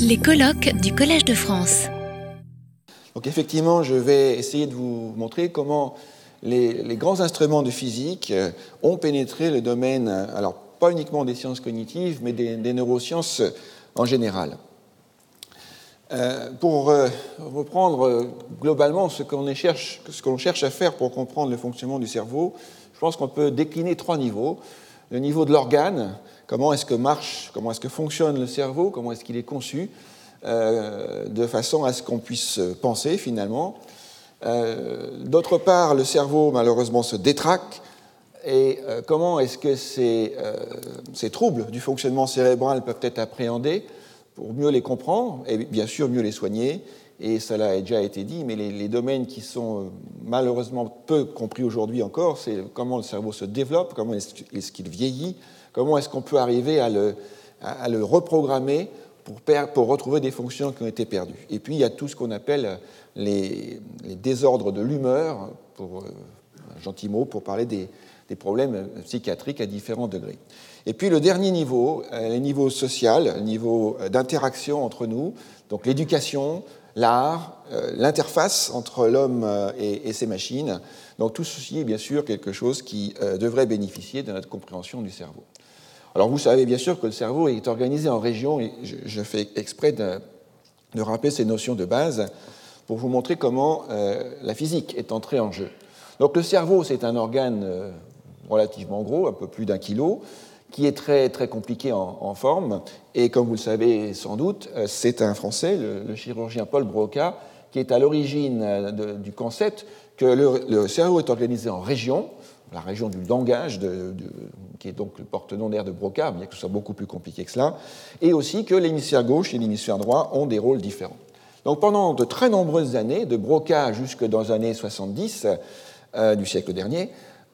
Les colloques du Collège de France. Donc effectivement, je vais essayer de vous montrer comment les, grands instruments de physique euh, ont pénétré le domaine, alors pas uniquement des sciences cognitives, mais des, neurosciences en général. Euh, pour euh, reprendre globalement ce qu'on cherche à faire pour comprendre le fonctionnement du cerveau, je pense qu'on peut décliner trois niveaux. Le niveau de l'organe, comment est-ce que marche, comment est-ce que fonctionne le cerveau, comment est-ce qu'il est conçu, de façon à ce qu'on puisse penser finalement. Euh, d'autre part, le cerveau, malheureusement, se détraque. Et euh, comment est-ce que euh, ces, troubles du fonctionnement cérébral peuvent être appréhendés pour mieux les comprendre et bien sûr mieux les soigner? Et cela a déjà été dit, mais les, domaines qui sont malheureusement peu compris aujourd'hui encore, c'est comment le cerveau se développe, comment est-ce qu'il vieillit, comment est-ce qu'on peut arriver à le reprogrammer pour, retrouver des fonctions qui ont été perdues? Et puis il y a tout ce qu'on appelle les, désordres de l'humeur, pour euh, un gentil mot, pour parler des, problèmes psychiatriques à différents degrés. Et puis le dernier niveau, euh, le niveau social, le niveau euh, d'interaction entre nous, donc l'éducation, l'art, l'interface entre l'homme et, ses machines. Donc tout ceci est bien sûr quelque chose qui devrait bénéficier de notre compréhension du cerveau. Alors vous savez bien sûr que le cerveau est organisé en régions, et je, fais exprès de, rappeler ces notions de base pour vous montrer comment euh, la physique est entrée en jeu. Donc le cerveau, c'est un organe euh, relativement gros, un peu plus d'un kilo, qui est très, très compliqué en, forme. Et comme vous le savez sans doute, euh, c'est un Français, le, chirurgien Paul Broca, qui est à l'origine du concept que le, cerveau est organisé en régions, la région du langage, qui est donc le porte-nom d'air de Broca, bien que ce soit beaucoup plus compliqué que cela, et aussi que l'hémisphère gauche et l'hémisphère droit ont des rôles différents. Donc pendant de très nombreuses années, de Broca jusque dans les années 70 euh, du siècle dernier,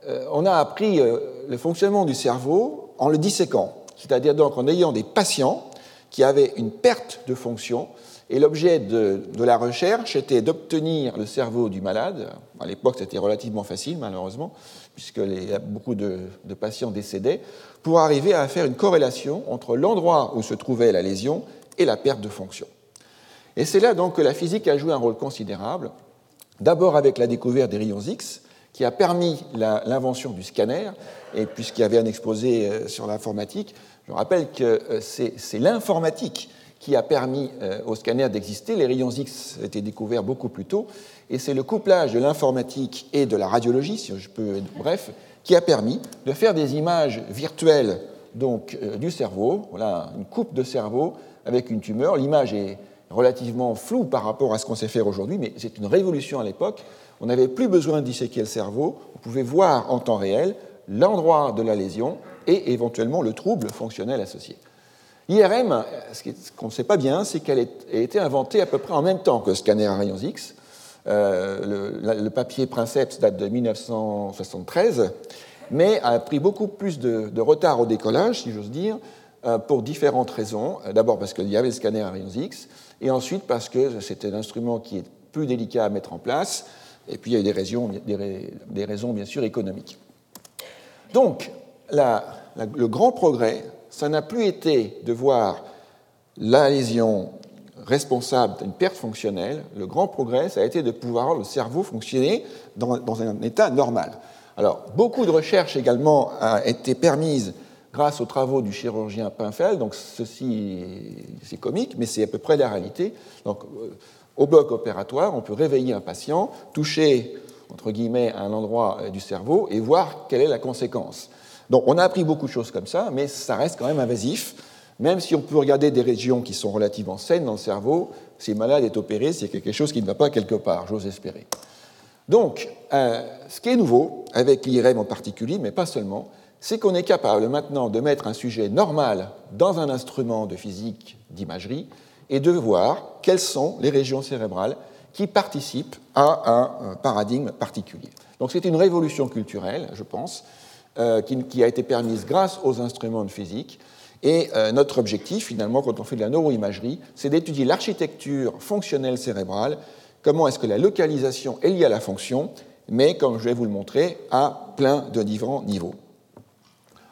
euh, on a appris euh, le fonctionnement du cerveau en le disséquant, c'est-à-dire donc en ayant des patients qui avaient une perte de fonction et l'objet de, la recherche était d'obtenir le cerveau du malade. À l'époque, c'était relativement facile, malheureusement, puisque beaucoup de, patients décédaient, pour arriver à faire une corrélation entre l'endroit où se trouvait la lésion et la perte de fonction. Et c'est là donc que la physique a joué un rôle considérable, d'abord avec la découverte des rayons X, qui a permis l'invention du scanner, et puisqu'il y avait un exposé euh, sur l'informatique, je rappelle que euh, c'est l'informatique qui a permis euh, au scanner d'exister. Les rayons X été découverts beaucoup plus tôt, et c'est le couplage de l'informatique et de la radiologie, si je peux être bref, qui a permis de faire des images virtuelles donc, euh, du cerveau. Voilà une coupe de cerveau avec une tumeur. L'image est relativement floue par rapport à ce qu'on sait faire aujourd'hui, mais c'est une révolution à l'époque. On n'avait plus besoin de disséquer le cerveau, on pouvait voir en temps réel l'endroit de la lésion et éventuellement le trouble fonctionnel associé. L'IRM, ce qu'on ne sait pas bien, c'est qu'elle a été inventée à peu près en même temps que le scanner à rayons X. Euh, le, papier Princeps date de 1973, mais a pris beaucoup plus de, retard au décollage, si j'ose dire, euh, pour différentes raisons. D'abord parce qu'il y avait le scanner à rayons X, et ensuite parce que c'était un instrument qui est plus délicat à mettre en place, et puis il y a des raisons, des, raisons bien sûr économiques. Donc, le grand progrès ça n'a plus été de voir la lésion responsable d'une perte fonctionnelle. Le grand progrès, ça a été de pouvoir le cerveau fonctionner dans, un état normal. Alors, beaucoup de recherches également ont été permises grâce aux travaux du chirurgien Pinfeld. Donc, ceci, c'est comique, mais c'est à peu près la réalité. Donc, euh, au bloc opératoire, on peut réveiller un patient, toucher, entre guillemets, un endroit euh, du cerveau et voir quelle est la conséquence. Donc on a appris beaucoup de choses comme ça, mais ça reste quand même invasif. Même si on peut regarder des régions qui sont relativement saines dans le cerveau, si le malade est opéré, c'est quelque chose qui ne va pas quelque part, j'ose espérer. Donc, euh, ce qui est nouveau, avec l'IRM en particulier, mais pas seulement, c'est qu'on est capable maintenant de mettre un sujet normal dans un instrument de physique d'imagerie et de voir quelles sont les régions cérébrales qui participent à un paradigme particulier. Donc c'est une révolution culturelle, je pense, euh, qui, a été permise grâce aux instruments de physique. Et euh, notre objectif, finalement, quand on fait de la neuroimagerie, c'est d'étudier l'architecture fonctionnelle cérébrale, comment est-ce que la localisation est liée à la fonction, mais, comme je vais vous le montrer, à plein de différents niveaux.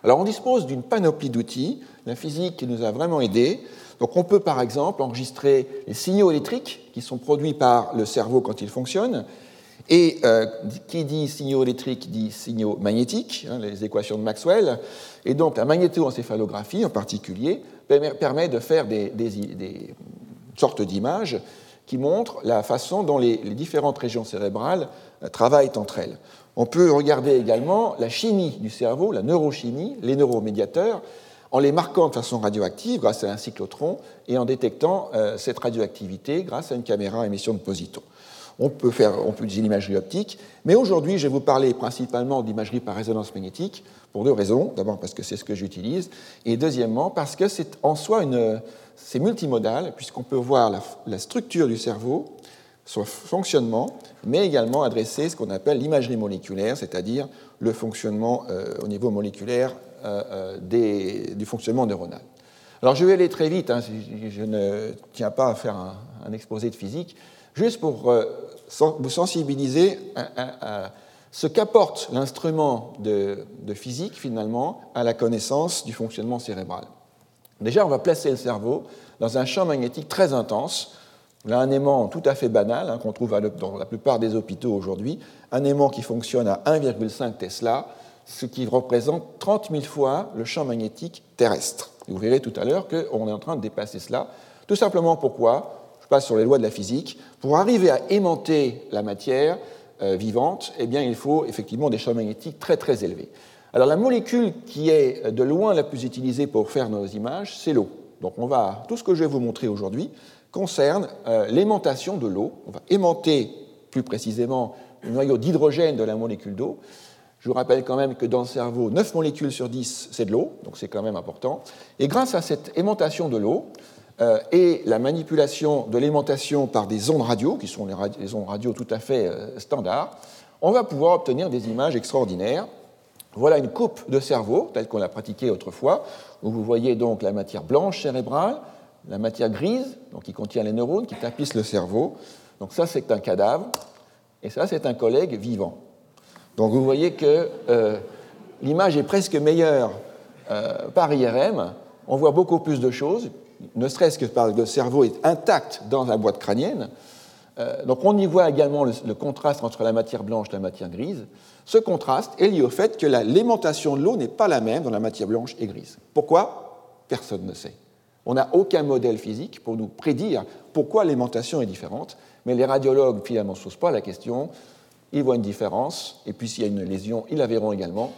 Alors on dispose d'une panoplie d'outils, la physique qui nous a vraiment aidés Donc on peut par exemple enregistrer les signaux électriques qui sont produits par le cerveau quand il fonctionne. Et euh, qui dit signaux électriques dit signaux magnétiques, hein, les équations de Maxwell. Et donc la magnétoencéphalographie en particulier permet de faire des, sortes d'images qui montrent la façon dont les, différentes régions cérébrales euh, travaillent entre elles. On peut regarder également la chimie du cerveau, la neurochimie, les neuromédiateurs, en les marquant de façon radioactive grâce à un cyclotron et en détectant euh, cette radioactivité grâce à une caméra à émission de positons. On peut, faire, on peut utiliser l'imagerie optique, mais aujourd'hui, je vais vous parler principalement d'imagerie par résonance magnétique pour deux raisons. D'abord parce que c'est ce que j'utilise, et deuxièmement parce que c'est en soi une, c'est multimodal, puisqu'on peut voir la, structure du cerveau, son fonctionnement, mais également adresser ce qu'on appelle l'imagerie moléculaire, c'est-à-dire le fonctionnement euh, au niveau moléculaire euh, euh, du fonctionnement neuronal. Alors je vais aller très vite, hein, je ne tiens pas à faire un, exposé de physique, juste pour euh, vous sensibiliser à, ce qu'apporte l'instrument de, physique finalement à la connaissance du fonctionnement cérébral. Déjà, on va placer le cerveau dans un champ magnétique très intense. Là, un aimant tout à fait banal hein, qu'on trouve dans la plupart des hôpitaux aujourd'hui, un aimant qui fonctionne à 1,5 Tesla, ce qui représente 30 000 fois le champ magnétique terrestre. vous verrez tout à l'heure qu'on est en train de dépasser cela. Tout simplement pourquoi? Passe sur les lois de la physique. Pour arriver à aimanter la matière euh, vivante, eh bien, il faut effectivement des champs magnétiques très très élevés. Alors la molécule qui est de loin la plus utilisée pour faire nos images, c'est l'eau. Donc on va, tout ce que je vais vous montrer aujourd'hui concerne euh, l'aimantation de l'eau. On va aimanter plus précisément le noyau d'hydrogène de la molécule d'eau. Je vous rappelle quand même que dans le cerveau, 9 molécules sur 10, c'est de l'eau, donc c'est quand même important. Et grâce à cette aimantation de l'eau et la manipulation de l'aimantation par des ondes radio, qui sont les, ondes radio tout à fait euh, standards, on va pouvoir obtenir des images extraordinaires. Voilà une coupe de cerveau, telle qu'on l'a pratiquée autrefois, où vous voyez donc la matière blanche cérébrale, la matière grise, donc qui contient les neurones, qui tapissent le cerveau. Donc ça, c'est un cadavre, et ça, c'est un collègue vivant. Donc vous voyez que euh, l'image est presque meilleure euh, par IRM. On voit beaucoup plus de choses, ne serait-ce que parce que le cerveau est intact dans la boîte crânienne. Euh, donc on y voit également le, contraste entre la matière blanche et la matière grise. Ce contraste est lié au fait que l'aimantation de l'eau n'est pas la même dans la matière blanche et grise. Pourquoi? Personne ne sait. On n'a aucun modèle physique pour nous prédire pourquoi l'aimantation est différente, mais les radiologues finalement ne se posent pas la question ils voient une différence, et puis s'il y a une lésion, ils la verront également.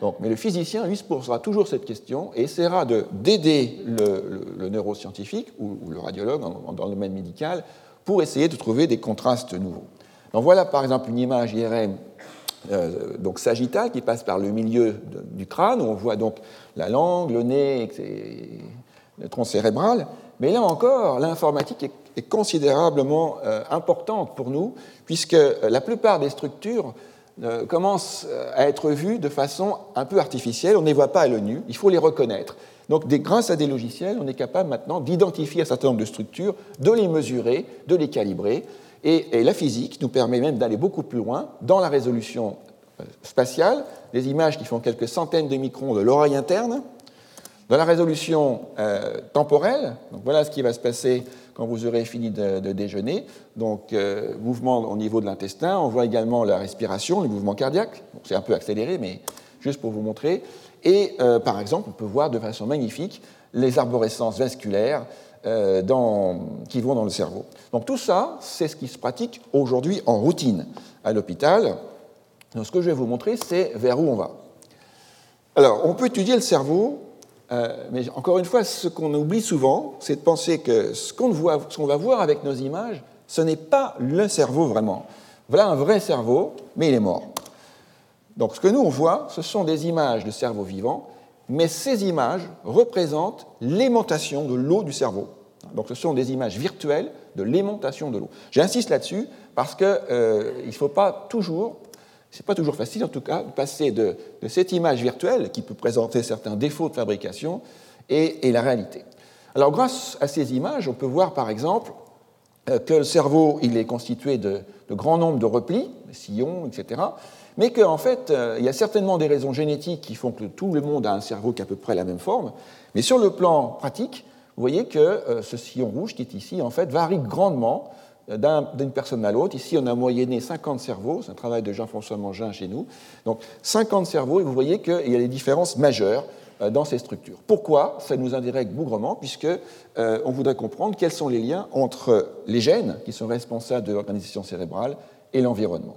Donc, mais le physicien, lui, se posera toujours cette question et essaiera d'aider le, neuroscientifique ou, le radiologue dans le domaine médical pour essayer de trouver des contrastes nouveaux. Donc voilà par exemple une image IRM euh, donc sagittale qui passe par le milieu du crâne, où on voit donc la langue, le nez, le tronc cérébral. Mais là encore, l'informatique est est considérablement euh, importante pour nous, puisque euh, la plupart des structures euh, commencent à être vues de façon un peu artificielle. On ne les voit pas à l'œil nu, il faut les reconnaître. Donc, grâce à des logiciels, on est capable maintenant d'identifier un certain nombre de structures, de les mesurer, de les calibrer. Et, et la physique nous permet même d'aller beaucoup plus loin dans la résolution spatiale, des images qui font quelques centaines de microns de l'oreille interne, dans la résolution temporelle. Donc, voilà ce qui va se passer quand vous aurez fini de, déjeuner. Donc, euh, mouvement au niveau de l'intestin. On voit également la respiration, le mouvement cardiaque. c'est un peu accéléré, mais juste pour vous montrer. Et euh, par exemple, on peut voir de façon magnifique les arborescences vasculaires euh, qui vont dans le cerveau. Donc tout ça, c'est ce qui se pratique aujourd'hui en routine à l'hôpital. Donc ce que je vais vous montrer, c'est vers où on va. Alors, on peut étudier le cerveau euh, mais encore une fois, ce qu'on oublie souvent, c'est de penser que ce qu'on va voir avec nos images, ce n'est pas le cerveau vraiment. Voilà un vrai cerveau, mais il est mort. Donc ce que nous on voit, ce sont des images de cerveau vivant, mais ces images représentent l'aimantation de l'eau du cerveau. Donc ce sont des images virtuelles de l'aimantation de l'eau. J'insiste là-dessus parce qu'il euh, ne faut pas toujours ce n'est pas toujours facile, en tout cas, de passer de, cette image virtuelle, qui peut présenter certains défauts de fabrication, et, la réalité. Alors, grâce à ces images, on peut voir, par exemple, euh, que le cerveau il est constitué de, de grands nombres de replis, sillons, etc., mais qu'en fait, euh, il y a certainement des raisons génétiques qui font que tout le monde a un cerveau qui a à peu près la même forme, mais sur le plan pratique, vous voyez que ce sillon rouge qui est ici, en fait, varie grandement d'une personne à l'autre. Ici, on a moyenné 50 cerveaux, c'est un travail de Jean-François Mangin chez nous. Donc 50 cerveaux, et vous voyez qu'il y a des différences majeures euh, dans ces structures. Pourquoi Ça nous indirecte bougrement, puisque euh, on voudrait comprendre quels sont les liens entre les gènes, qui sont responsables de l'organisation cérébrale, et l'environnement.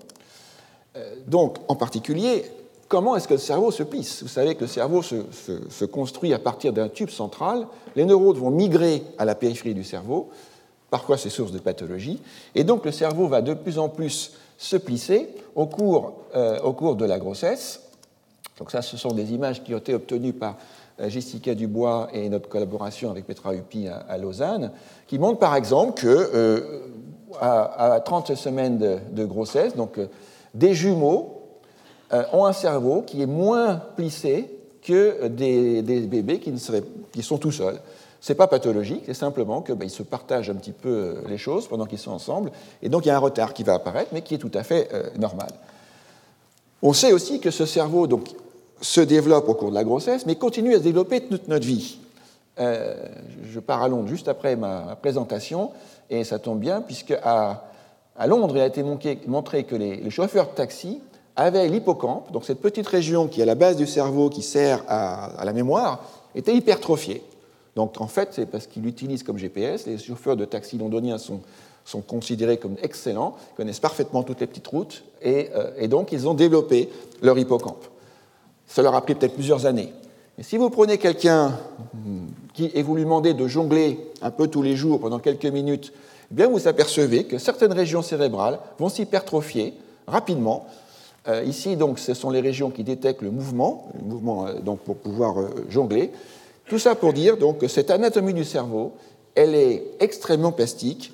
Euh, donc, en particulier, comment est-ce que le cerveau se plisse Vous savez que le cerveau se, se construit à partir d'un tube central. Les neurones vont migrer à la périphérie du cerveau Parfois, c'est source de pathologie. Et donc, le cerveau va de plus en plus se plisser au cours, euh, au cours de la grossesse. Donc, ça, ce sont des images qui ont été obtenues par euh, Jessica Dubois et notre collaboration avec Petra Huppi à, Lausanne, qui montrent par exemple que euh, à, 30 semaines de, grossesse, donc des jumeaux ont un cerveau qui est moins plissé que des, bébés qui, ne qui sont tout seuls. Ce n'est pas pathologique, c'est simplement qu'ils ben, se partagent un petit peu euh, les choses pendant qu'ils sont ensemble, et donc il y a un retard qui va apparaître, mais qui est tout à fait euh, normal. On sait aussi que ce cerveau donc, se développe au cours de la grossesse, mais continue à se développer toute notre vie. Euh, je pars à Londres juste après ma présentation, et ça tombe bien, puisque à, Londres, il a été montré que les, chauffeurs de taxi avaient l'hippocampe, donc cette petite région qui est à la base du cerveau qui sert à la mémoire, était hypertrophiée. Donc en fait, c'est parce qu'ils l'utilisent comme GPS. Les chauffeurs de taxi londoniens sont, considérés comme excellents, connaissent parfaitement toutes les petites routes, et, euh, donc ils ont développé leur hippocampe. Ça leur a pris peut-être plusieurs années. Mais si vous prenez quelqu'un qui, et vous lui demandez de jongler un peu tous les jours pendant quelques minutes, eh bien vous apercevez que certaines régions cérébrales vont s'hypertrophier rapidement. Euh, ici, donc, ce sont les régions qui détectent le mouvement, le mouvement euh, donc, pour pouvoir jongler. Tout ça pour dire donc que cette anatomie du cerveau, elle est extrêmement plastique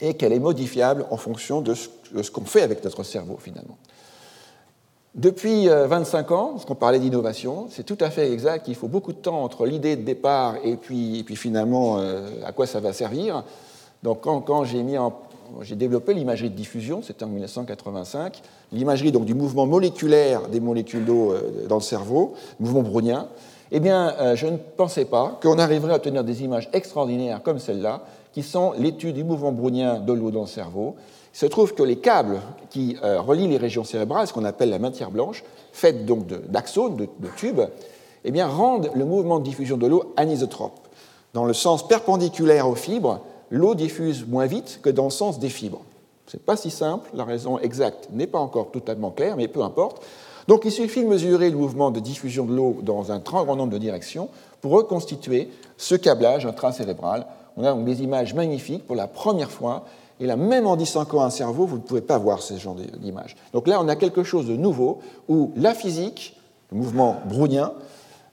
et qu'elle est modifiable en fonction de ce, qu'on fait avec notre cerveau finalement. Depuis 25 euh, ans, parce qu'on parlait d'innovation, c'est tout à fait exact qu'il faut beaucoup de temps entre l'idée de départ et puis, finalement euh, à quoi ça va servir. Donc quand, j'ai développé l'imagerie de diffusion, c'était en 1985, l'imagerie du mouvement moléculaire des molécules d'eau euh, dans le cerveau, mouvement brownien, eh bien, euh, je ne pensais pas qu'on arriverait à obtenir des images extraordinaires comme celle-là, qui sont l'étude du mouvement brownien de l'eau dans le cerveau. Il se trouve que les câbles qui euh, relient les régions cérébrales, ce qu'on appelle la matière blanche, faite donc d'axones, de, tubes, eh bien, rendent le mouvement de diffusion de l'eau anisotrope. Dans le sens perpendiculaire aux fibres, l'eau diffuse moins vite que dans le sens des fibres. Ce n'est pas si simple, la raison exacte n'est pas encore totalement claire, mais peu importe. Donc il suffit de mesurer le mouvement de diffusion de l'eau dans un très grand nombre de directions pour reconstituer ce câblage intracérébral. On a donc des images magnifiques pour la première fois. Et là, même en dissociant un cerveau, vous ne pouvez pas voir ce genre d'images. Donc là, on a quelque chose de nouveau où la physique, le mouvement brownien,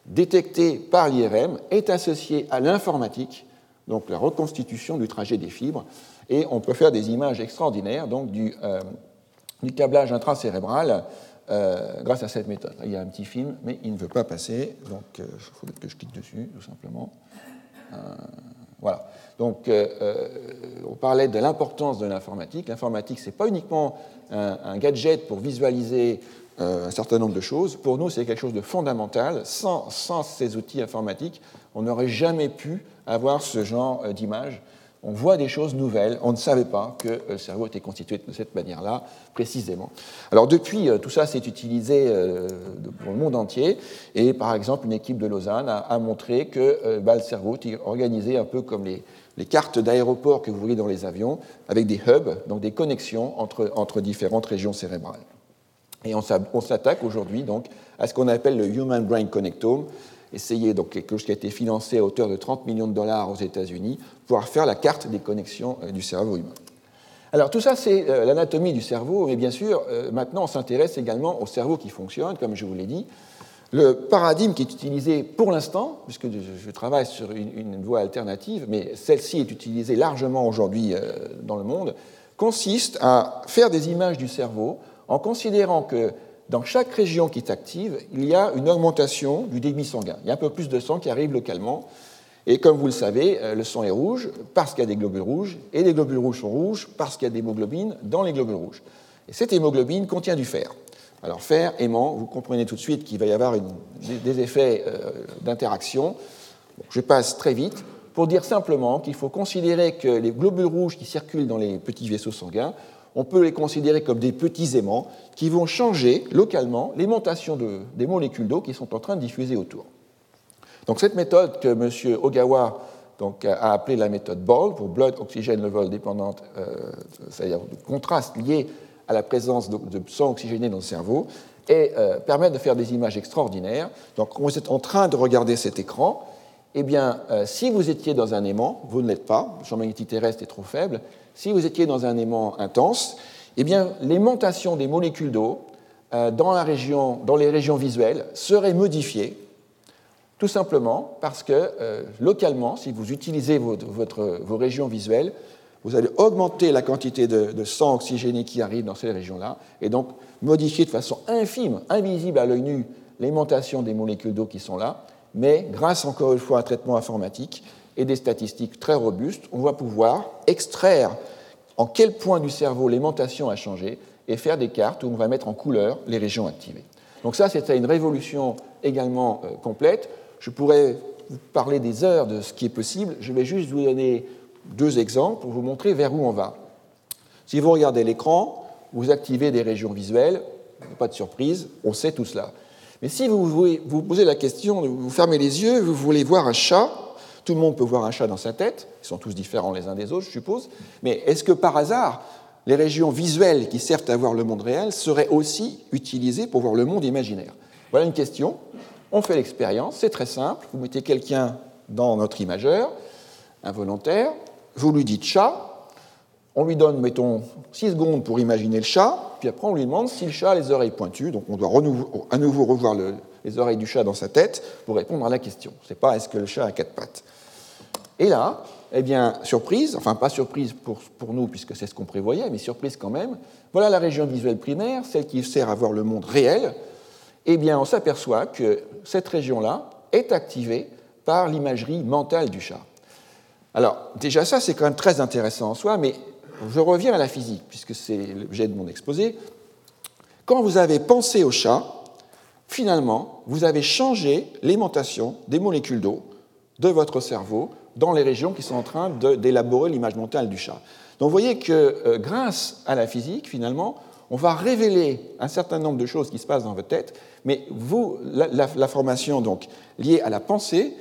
détecté par l'IRM, est associé à l'informatique, donc la reconstitution du trajet des fibres. Et on peut faire des images extraordinaires donc du, euh, du câblage intracérébral euh, grâce à cette méthode. Il y a un petit film, mais il ne veut pas passer, donc il euh, faut que je clique dessus, tout simplement. Euh, voilà. Donc, on parlait de l'importance de l'informatique. L'informatique, ce n'est pas uniquement un, gadget pour visualiser un certain nombre de choses. Pour nous, c'est quelque chose de fondamental. Sans ces outils informatiques, on n'aurait jamais pu avoir ce genre d'image on voit des choses nouvelles. On ne savait pas que le cerveau était constitué de cette manière-là, précisément. Alors depuis, euh, tout ça s'est utilisé euh, dans le monde entier. Et par exemple, une équipe de Lausanne a, montré que euh, bah, le cerveau est organisé un peu comme les, cartes d'aéroport que vous voyez dans les avions, avec des hubs, donc des connexions entre, entre différentes régions cérébrales. Et on s'attaque aujourd'hui donc à ce qu'on appelle le Human Brain Connectome, essayer, donc quelque chose qui a été financé à hauteur de 30 millions de dollars aux États-Unis, pouvoir faire la carte des connexions euh, du cerveau humain. Alors tout ça, c'est euh, l'anatomie du cerveau, mais bien sûr, euh, maintenant, on s'intéresse également au cerveau qui fonctionne, comme je vous l'ai dit. Le paradigme qui est utilisé pour l'instant, puisque je travaille sur une, voie alternative, mais celle-ci est utilisée largement aujourd'hui dans le monde, consiste à faire des images du cerveau en considérant que dans chaque région qui est active, il y a une augmentation du débit sanguin. Il y a un peu plus de sang qui arrive localement. Et comme vous le savez, euh, le sang est rouge parce qu'il y a des globules rouges, et les globules rouges sont rouges parce qu'il y a des hémoglobines dans les globules rouges. Et cette hémoglobine contient du fer. Alors fer, aimant, vous comprenez tout de suite qu'il va y avoir des, effets euh, d'interaction. je passe très vite. pour dire simplement qu'il faut considérer que les globules rouges qui circulent dans les petits vaisseaux sanguins, on peut les considérer comme des petits aimants qui vont changer localement l'aimantation des molécules d'eau qui sont en train de diffuser autour. Donc cette méthode que M. Ogawa a appelée la méthode Ball pour Blood Oxygen Level Dependent, euh, c'est-à-dire le contraste lié à la présence de, sang oxygéné dans le cerveau, et euh, permet de faire des images extraordinaires. Donc vous êtes en train de regarder cet écran, eh bien, euh, si vous étiez dans un aimant, vous ne l'êtes pas, le champ magnétique terrestre est trop faible, si vous étiez dans un aimant intense, eh bien, l'aimantation des molécules d'eau euh, dans, les régions visuelles serait modifiée, tout simplement parce que euh, localement, si vous utilisez vos régions visuelles, vous allez augmenter la quantité de, de sang oxygéné qui arrive dans ces régions-là, et donc modifier de façon infime, invisible à l'œil nu, l'aimantation des molécules d'eau qui sont là, mais grâce encore une fois à un traitement informatique et des statistiques très robustes, on va pouvoir extraire en quel point du cerveau l'aimantation a changé et faire des cartes où on va mettre en couleur les régions activées. Donc ça, c'était une révolution également euh, complète. Je pourrais vous parler des heures de ce qui est possible. Je vais juste vous donner deux exemples pour vous montrer vers où on va. Si vous regardez l'écran, vous activez des régions visuelles, pas de surprise, on sait tout cela. Mais si vous vous posez la question, vous fermez les yeux, vous voulez voir un chat, tout le monde peut voir un chat dans sa tête, ils sont tous différents les uns des autres, je suppose, mais est-ce que par hasard, les régions visuelles qui servent à voir le monde réel seraient aussi utilisées pour voir le monde imaginaire? Voilà une question. On fait l'expérience, c'est très simple. Vous mettez quelqu'un dans notre imageur, un volontaire, vous lui dites chat, on lui donne, mettons, 6 secondes pour imaginer le chat, puis après on lui demande si le chat a les oreilles pointues, donc on doit à nouveau revoir les oreilles du chat dans sa tête pour répondre à la question. Ce n'est pas est-ce que le chat a quatre pattes? Et là, eh bien, surprise, enfin pas surprise pour, pour nous puisque c'est ce qu'on prévoyait, mais surprise quand même, voilà la région visuelle primaire, celle qui sert à voir le monde réel, eh bien on s'aperçoit que cette région-là est activée par l'imagerie mentale du chat. Alors déjà ça c'est quand même très intéressant en soi, mais je reviens à la physique, puisque c'est l'objet de mon exposé. Quand vous avez pensé au chat, finalement, vous avez changé l'aimantation des molécules d'eau de votre cerveau dans les régions qui sont en train d'élaborer l'image mentale du chat. Donc vous voyez que euh, grâce à la physique, finalement, on va révéler un certain nombre de choses qui se passent dans votre tête, mais vous, la, formation donc liée à la pensée,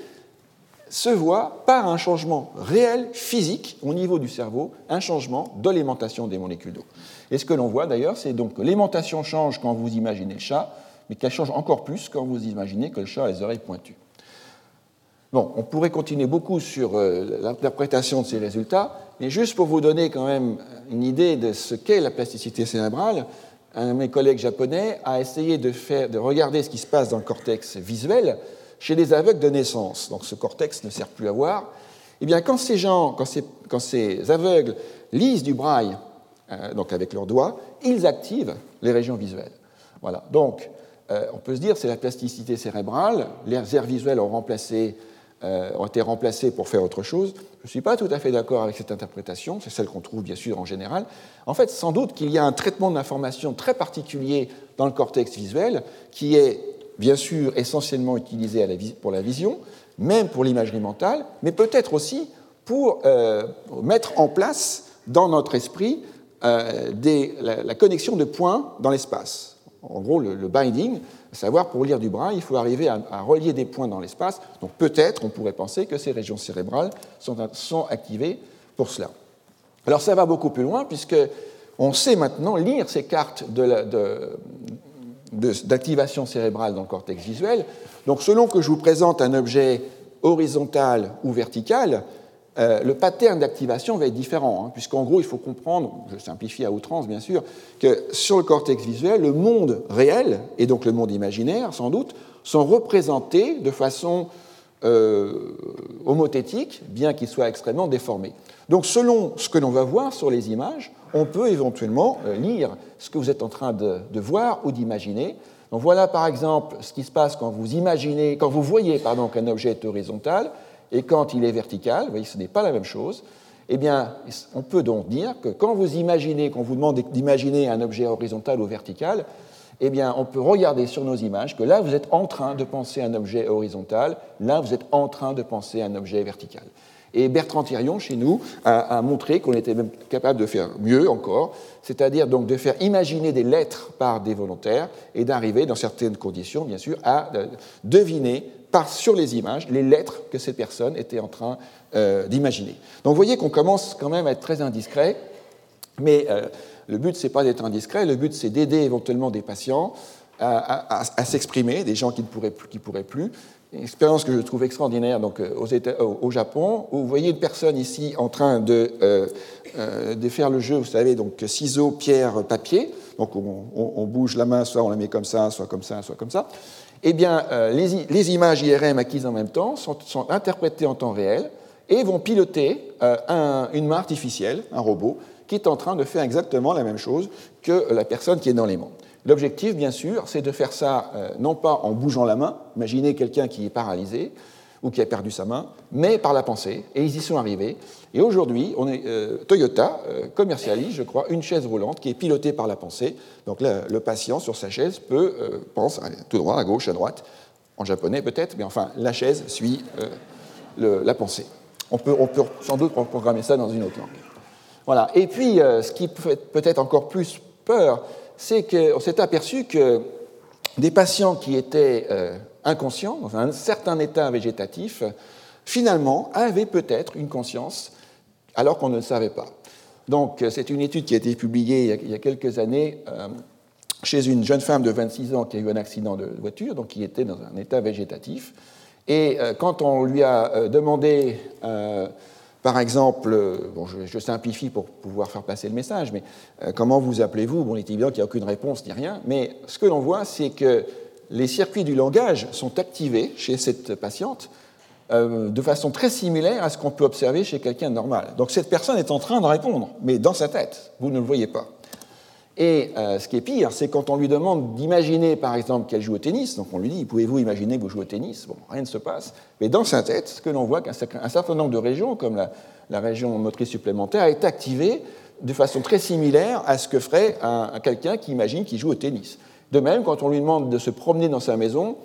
se voit par un changement réel, physique, au niveau du cerveau, un changement de l'aimantation des molécules d'eau. Et ce que l'on voit d'ailleurs, c'est donc que l'aimantation change quand vous imaginez le chat, mais qu'elle change encore plus quand vous imaginez que le chat a les oreilles pointues. Bon, on pourrait continuer beaucoup sur euh, l'interprétation de ces résultats, mais juste pour vous donner quand même une idée de ce qu'est la plasticité cérébrale, un de mes collègues japonais a essayé de, faire, de regarder ce qui se passe dans le cortex visuel chez les aveugles de naissance, donc ce cortex ne sert plus à voir, eh bien quand ces gens, quand ces, aveugles lisent du braille, euh, donc avec leurs doigts, ils activent les régions visuelles. Voilà. Donc, euh, on peut se dire c'est la plasticité cérébrale, les aires visuelles ont, remplacé, euh, ont été remplacées pour faire autre chose. Je ne suis pas tout à fait d'accord avec cette interprétation, c'est celle qu'on trouve bien sûr en général. En fait, sans doute qu'il y a un traitement d'information très particulier dans le cortex visuel qui est bien sûr essentiellement utilisé pour la vision, même pour l'imagerie mentale, mais peut-être aussi pour euh, mettre en place dans notre esprit euh, la, connexion de points dans l'espace. En gros, le, binding, à savoir pour lire du bras, il faut arriver à, relier des points dans l'espace. Donc peut-être on pourrait penser que ces régions cérébrales sont, activées pour cela. Alors ça va beaucoup plus loin puisque on sait maintenant lire ces cartes de, d'activation cérébrale dans le cortex visuel. Donc selon que je vous présente un objet horizontal ou vertical, euh, le pattern d'activation va être différent, hein, puisqu'en gros, il faut comprendre, je simplifie à outrance bien sûr, que sur le cortex visuel, le monde réel, et donc le monde imaginaire sans doute, sont représentés de façon euh, homothétique, bien qu'ils soient extrêmement déformés. Donc selon ce que l'on va voir sur les images, on peut éventuellement euh, lire ce que vous êtes en train de, voir ou d'imaginer. Donc voilà par exemple ce qui se passe quand vous imaginez, quand vous voyez pardon, qu'un objet est horizontal et quand il est vertical. Vous voyez, ce n'est pas la même chose. Eh bien, on peut donc dire que quand vous imaginez, quand on vous demande d'imaginer un objet horizontal ou vertical, eh bien, on peut regarder sur nos images que là, vous êtes en train de penser un objet horizontal, là, vous êtes en train de penser un objet vertical. Et Bertrand Thirion, chez nous, a, montré qu'on était même capable de faire mieux encore, c'est-à-dire donc de faire imaginer des lettres par des volontaires et d'arriver, dans certaines conditions, bien sûr, à euh, deviner par, sur les images les lettres que ces personnes étaient en train euh, d'imaginer. Donc vous voyez qu'on commence quand même à être très indiscret, mais euh, le but, c'est pas d'être indiscret, le but, c'est d'aider éventuellement des patients à, s'exprimer, des gens qui ne pourraient plus, une expérience que je trouve extraordinaire donc, euh, États, au Japon, où vous voyez une personne ici en train de, euh, euh, faire le jeu, vous savez, donc ciseaux, pierre, papier. Donc on, bouge la main, soit on la met comme ça, soit comme ça, soit comme ça. Eh bien, les, images IRM acquises en même temps sont, interprétées en temps réel et vont piloter un, une main artificielle, un robot, qui est en train de faire exactement la même chose que la personne qui est dans les mains. L'objectif, bien sûr, c'est de faire ça euh, non pas en bougeant la main, imaginez quelqu'un qui est paralysé ou qui a perdu sa main, mais par la pensée, et ils y sont arrivés. Et aujourd'hui, euh, Toyota euh, commercialise, je crois, une chaise roulante qui est pilotée par la pensée. Donc le patient, sur sa chaise, peut, pense tout droit, à gauche, à droite, en japonais peut-être, mais enfin, la chaise suit la pensée. On peut, on peut, sans doute programmer ça dans une autre langue. Voilà. Et puis, ce qui peut peut-être encore plus peur, c'est qu'on s'est aperçu que des patients qui étaient euh, inconscients, dans un certain état végétatif, finalement avaient peut-être une conscience alors qu'on ne le savait pas. Donc euh, c'est une étude qui a été publiée il y a quelques années euh, chez une jeune femme de 26 ans qui a eu un accident de voiture, donc qui était dans un état végétatif. Et quand on lui a demandé par exemple, euh, je, simplifie pour pouvoir faire passer le message, mais euh, comment vous appelez-vous Bon, il est évident qu'il n'y a aucune réponse ni rien, mais ce que l'on voit, c'est que les circuits du langage sont activés chez cette patiente euh, de façon très similaire à ce qu'on peut observer chez quelqu'un normal. Donc cette personne est en train de répondre, mais dans sa tête, vous ne le voyez pas. Et euh, ce qui est pire, c'est quand on lui demande d'imaginer, par exemple, qu'elle joue au tennis, donc on lui dit, pouvez-vous imaginer que vous jouez au tennis? Bon, rien ne se passe. Mais dans sa tête, ce que l'on voit, qu'un certain nombre de régions, comme la, région motrice supplémentaire, est activée de façon très similaire à ce que ferait un, quelqu'un qui imagine qu'il joue au tennis. De même, quand on lui demande de se promener dans sa maison,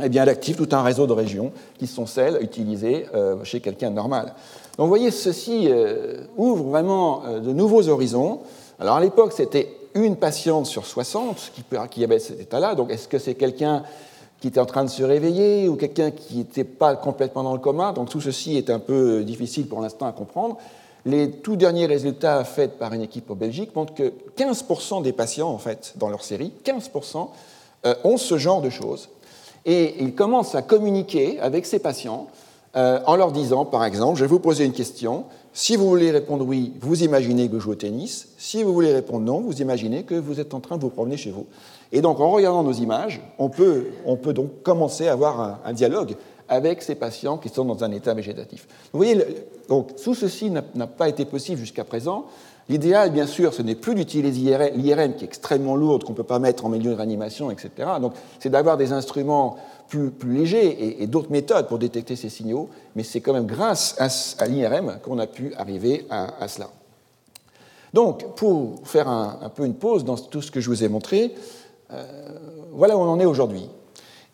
eh bien, elle active tout un réseau de régions qui sont celles utilisées euh, chez quelqu'un normal. Donc, vous voyez, ceci euh, ouvre vraiment de nouveaux horizons. Alors à l'époque, c'était une patiente sur 60 qui, avait cet état-là. Donc est-ce que c'est quelqu'un qui était en train de se réveiller ou quelqu'un qui n'était pas complètement dans le coma? Donc tout ceci est un peu difficile pour l'instant à comprendre. Les tout derniers résultats faits par une équipe en Belgique montrent que 15% des patients, en fait, dans leur série, 15% euh, ont ce genre de choses. Et ils commencent à communiquer avec ces patients euh, en leur disant, par exemple, je vais vous poser une question, si vous voulez répondre oui, vous imaginez que vous jouez au tennis. Si vous voulez répondre non, vous imaginez que vous êtes en train de vous promener chez vous. Et donc, en regardant nos images, on peut, on peut donc commencer à avoir un, dialogue avec ces patients qui sont dans un état végétatif. Vous voyez, donc, tout ceci n'a pas été possible jusqu'à présent. L'idéal, bien sûr, ce n'est plus d'utiliser l'IRM qui est extrêmement lourde, qu'on ne peut pas mettre en milieu de réanimation, etc. Donc, c'est d'avoir des instruments plus, léger et, d'autres méthodes pour détecter ces signaux, mais c'est quand même grâce à, l'IRM qu'on a pu arriver à, cela. Donc, pour faire un, peu une pause dans tout ce que je vous ai montré, euh, voilà où on en est aujourd'hui.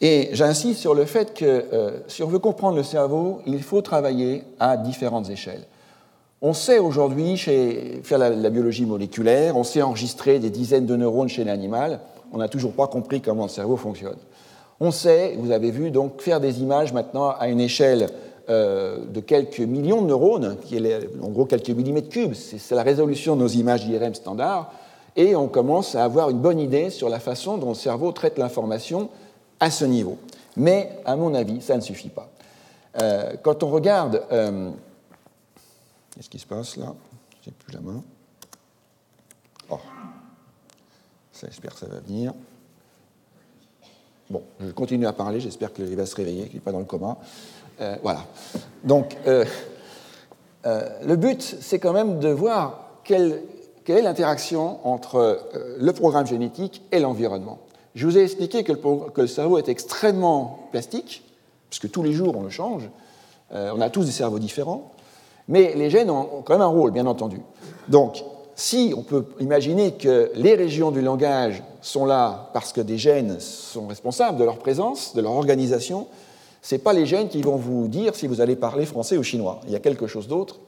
Et j'insiste sur le fait que euh, si on veut comprendre le cerveau, il faut travailler à différentes échelles. On sait aujourd'hui faire la, biologie moléculaire, on sait enregistrer des dizaines de neurones chez l'animal, on n'a toujours pas compris comment le cerveau fonctionne. On sait, vous avez vu, donc faire des images maintenant à une échelle euh, de quelques millions de neurones, qui est en gros quelques millimètres cubes, c'est la résolution de nos images d'IRM standard, et on commence à avoir une bonne idée sur la façon dont le cerveau traite l'information à ce niveau. Mais, à mon avis, ça ne suffit pas. Euh, quand on regarde... Euh, qu'est-ce qui se passe là? J'ai plus la main. Oh. J'espère que ça va venir. Bon, je continue à parler, j'espère qu'il va se réveiller, qu'il n'est pas dans le coma. Euh, voilà. Donc, euh, euh, le but, c'est quand même de voir quelle, est l'interaction entre le programme génétique et l'environnement. Je vous ai expliqué que le, cerveau est extrêmement plastique, puisque tous les jours on le change. on a tous des cerveaux différents, mais les gènes ont quand même un rôle, bien entendu. Donc, si on peut imaginer que les régions du langage sont là parce que des gènes sont responsables de leur présence, de leur organisation, Ce pas les gènes qui vont vous dire si vous allez parler français ou chinois. Il y a quelque chose d'autre.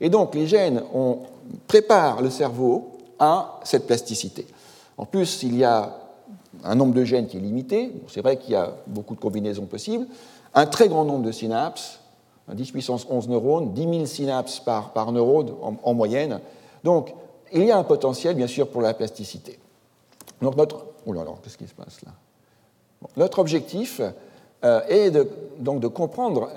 Et donc, les gènes on préparent le cerveau à cette plasticité. En plus, il y a un nombre de gènes qui est limité. C'est vrai qu'il y a beaucoup de combinaisons possibles. Un très grand nombre de synapses, 10 puissance 11 neurones, 10 000 synapses par, neurone en, moyenne. Donc, il y a un potentiel, bien sûr, pour la plasticité. Donc, notre. Oh là là, qu'est-ce qui se passe là? Notre objectif euh, est de, donc de comprendre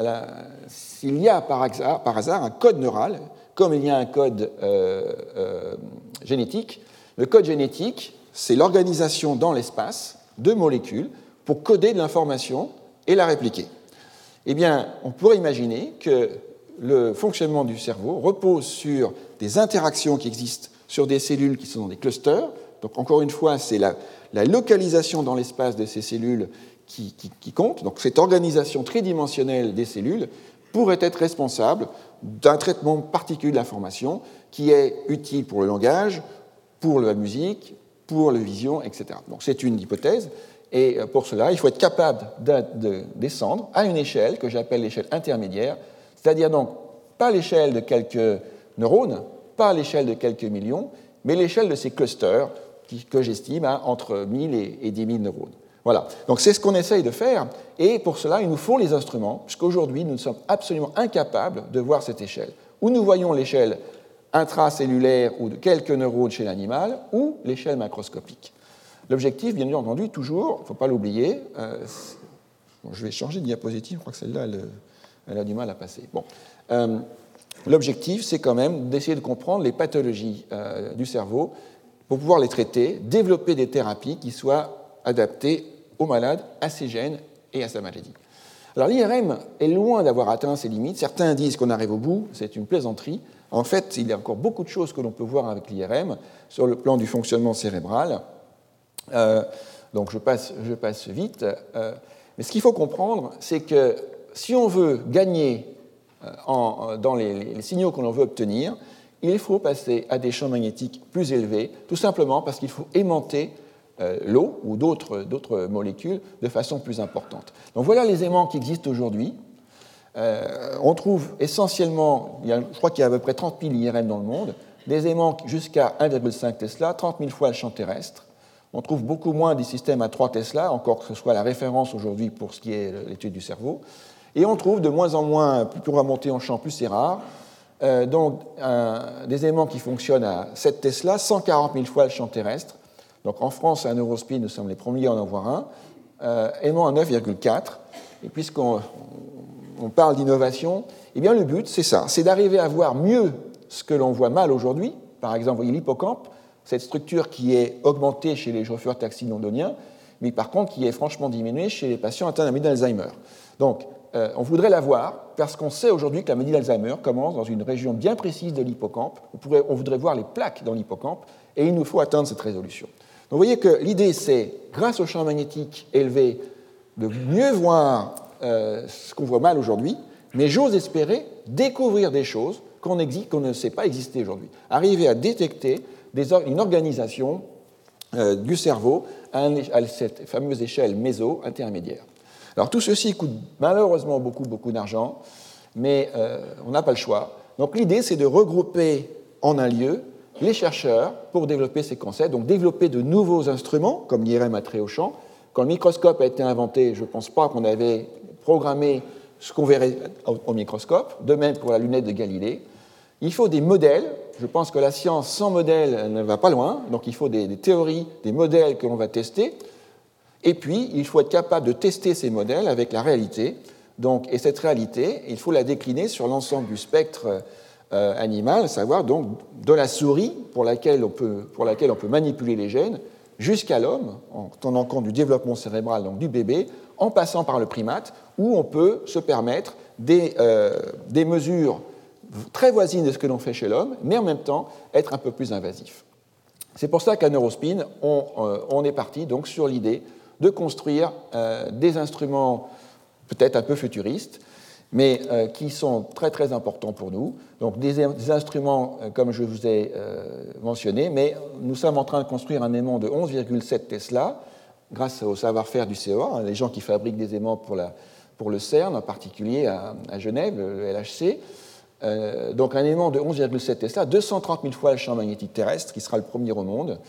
s'il y a par hasard, par hasard, un code neural, comme il y a un code euh, euh, génétique. Le code génétique, c'est l'organisation dans l'espace de molécules pour coder de l'information et la répliquer. Eh bien, on pourrait imaginer que le fonctionnement du cerveau repose sur des interactions qui existent sur des cellules qui sont dans des clusters. Donc, encore une fois, c'est la, localisation dans l'espace de ces cellules qui, qui, compte. Donc, cette organisation tridimensionnelle des cellules pourrait être responsable d'un traitement particulier de l'information qui est utile pour le langage, pour la musique, pour la vision, etc. Donc c'est une hypothèse, et pour cela, il faut être capable de, descendre à une échelle que j'appelle l'échelle intermédiaire, c'est-à-dire donc pas l'échelle de quelques neurones, pas l'échelle de quelques millions, mais l'échelle de ces clusters que j'estime à entre 1000 et 10 000 neurones. Voilà, donc c'est ce qu'on essaye de faire, et pour cela, il nous faut les instruments, puisqu'aujourd'hui, nous sommes absolument incapables de voir cette échelle. Où nous voyons l'échelle intracellulaire ou de quelques neurones chez l'animal, ou l'échelle macroscopique. L'objectif, bien entendu, toujours, il ne faut pas l'oublier, euh, je vais changer de diapositive, je crois que celle-là, elle, a du mal à passer. Bon. Euh, l'objectif, c'est quand même d'essayer de comprendre les pathologies euh, du cerveau pour pouvoir les traiter, développer des thérapies qui soient adaptées au malade, à ses gènes et à sa maladie. Alors l'IRM est loin d'avoir atteint ses limites. Certains disent qu'on arrive au bout, c'est une plaisanterie. En fait, il y a encore beaucoup de choses que l'on peut voir avec l'IRM sur le plan du fonctionnement cérébral. Euh, donc je passe, vite. Euh, mais ce qu'il faut comprendre, c'est que si on veut gagner euh, dans les, signaux que l'on veut obtenir, il faut passer à des champs magnétiques plus élevés, tout simplement parce qu'il faut aimanter l'eau ou d'autres molécules de façon plus importante. Donc voilà les aimants qui existent aujourd'hui. on trouve essentiellement, je crois qu'il y a à peu près 30 000 IRM dans le monde, des aimants jusqu'à 1,5 Tesla, 30 000 fois le champ terrestre. On trouve beaucoup moins des systèmes à 3 Tesla, encore que ce soit la référence aujourd'hui pour ce qui est l'étude du cerveau. Et on trouve de moins en moins, plutôt remonter en champ, plus c'est rare, euh, donc des aimants qui fonctionnent à 7 Tesla, 140 000 fois le champ terrestre. Donc en France, à Neurospin, nous sommes les premiers à en avoir un. Euh, aimant à 9,4. Et puisqu'on on parle d'innovation, eh bien le but, c'est ça, c'est d'arriver à voir mieux ce que l'on voit mal aujourd'hui. Par exemple, l'hippocampe, cette structure qui est augmentée chez les chauffeurs taxi londoniens, mais par contre qui est franchement diminuée chez les patients atteints d'un d'Alzheimer. Donc, euh, on voudrait la voir parce qu'on sait aujourd'hui que la maladie d'Alzheimer commence dans une région bien précise de l'hippocampe. On, on, voudrait voir les plaques dans l'hippocampe et il nous faut atteindre cette résolution. Donc, vous voyez que l'idée, c'est, grâce au champ magnétique élevé, de mieux voir euh, ce qu'on voit mal aujourd'hui, mais j'ose espérer découvrir des choses qu'on ne sait pas exister aujourd'hui. Arriver à détecter une organisation euh, du cerveau à, cette fameuse échelle méso-intermédiaire. Alors tout ceci coûte malheureusement beaucoup, beaucoup d'argent, mais euh, on n'a pas le choix. Donc l'idée, c'est de regrouper en un lieu les chercheurs pour développer ces concepts, donc développer de nouveaux instruments, comme l'IRM à très haut champ. Quand le microscope a été inventé, je ne pense pas qu'on avait programmé ce qu'on verrait au microscope, de même pour la lunette de Galilée. Il faut des modèles. Je pense que la science sans modèle ne va pas loin. Donc il faut des, théories, des modèles que l'on va tester. Et puis, il faut être capable de tester ces modèles avec la réalité. Donc, et cette réalité, il faut la décliner sur l'ensemble du spectre euh, animal, à savoir donc de la souris pour laquelle on peut, pour laquelle on peut manipuler les gènes, jusqu'à l'homme, en tenant compte du développement cérébral donc du bébé, en passant par le primate, où on peut se permettre des, euh, des mesures très voisine de ce que l'on fait chez l'homme, mais en même temps être un peu plus invasif. C'est pour ça qu'à Neurospin, on, euh, est parti donc sur l'idée de construire euh, des instruments peut-être un peu futuristes, mais euh, qui sont très très importants pour nous. Donc des, instruments comme je vous ai mentionné, mais nous sommes en train de construire un aimant de 11,7 Tesla grâce au savoir-faire du CEA, hein, les gens qui fabriquent des aimants pour le CERN, en particulier à, Genève, le LHC. Donc un aimant de 11,7 Tesla, 230 000 fois le champ magnétique terrestre, qui sera le premier au monde.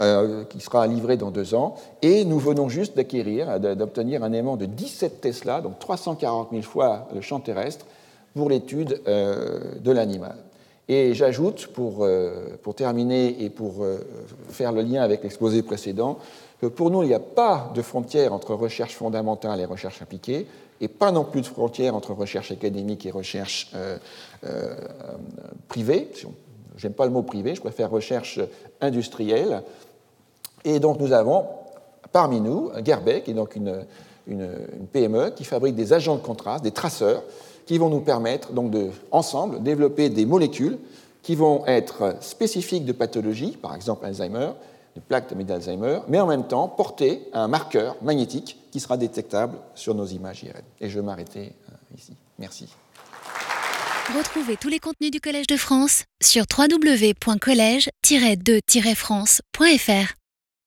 Euh, qui sera livré dans deux ans. Et nous venons juste d'acquérir, d'obtenir un aimant de 17 Tesla, donc 340 000 fois le champ terrestre, pour l'étude euh, de l'animal. Et j'ajoute, euh, pour, terminer et pour faire le lien avec l'exposé précédent, que pour nous, il n'y a pas de frontière entre recherche fondamentale et recherche appliquée, et pas non plus de frontière entre recherche académique et recherche privée. J'aime pas le mot privé, je préfère recherche industrielle. Et donc nous avons parmi nous Gerbeck, qui est donc une, PME qui fabrique des agents de contraste, des traceurs, qui vont nous permettre donc de, ensemble, développer des molécules qui vont être spécifiques de pathologie, par exemple Alzheimer, de plaques de d'Alzheimer, mais en même temps porter un marqueur magnétique qui sera détectable sur nos images IRM. Et je vais m'arrêter euh, ici. Merci. Retrouvez tous les contenus du Collège de France sur www.colège-2-france.fr.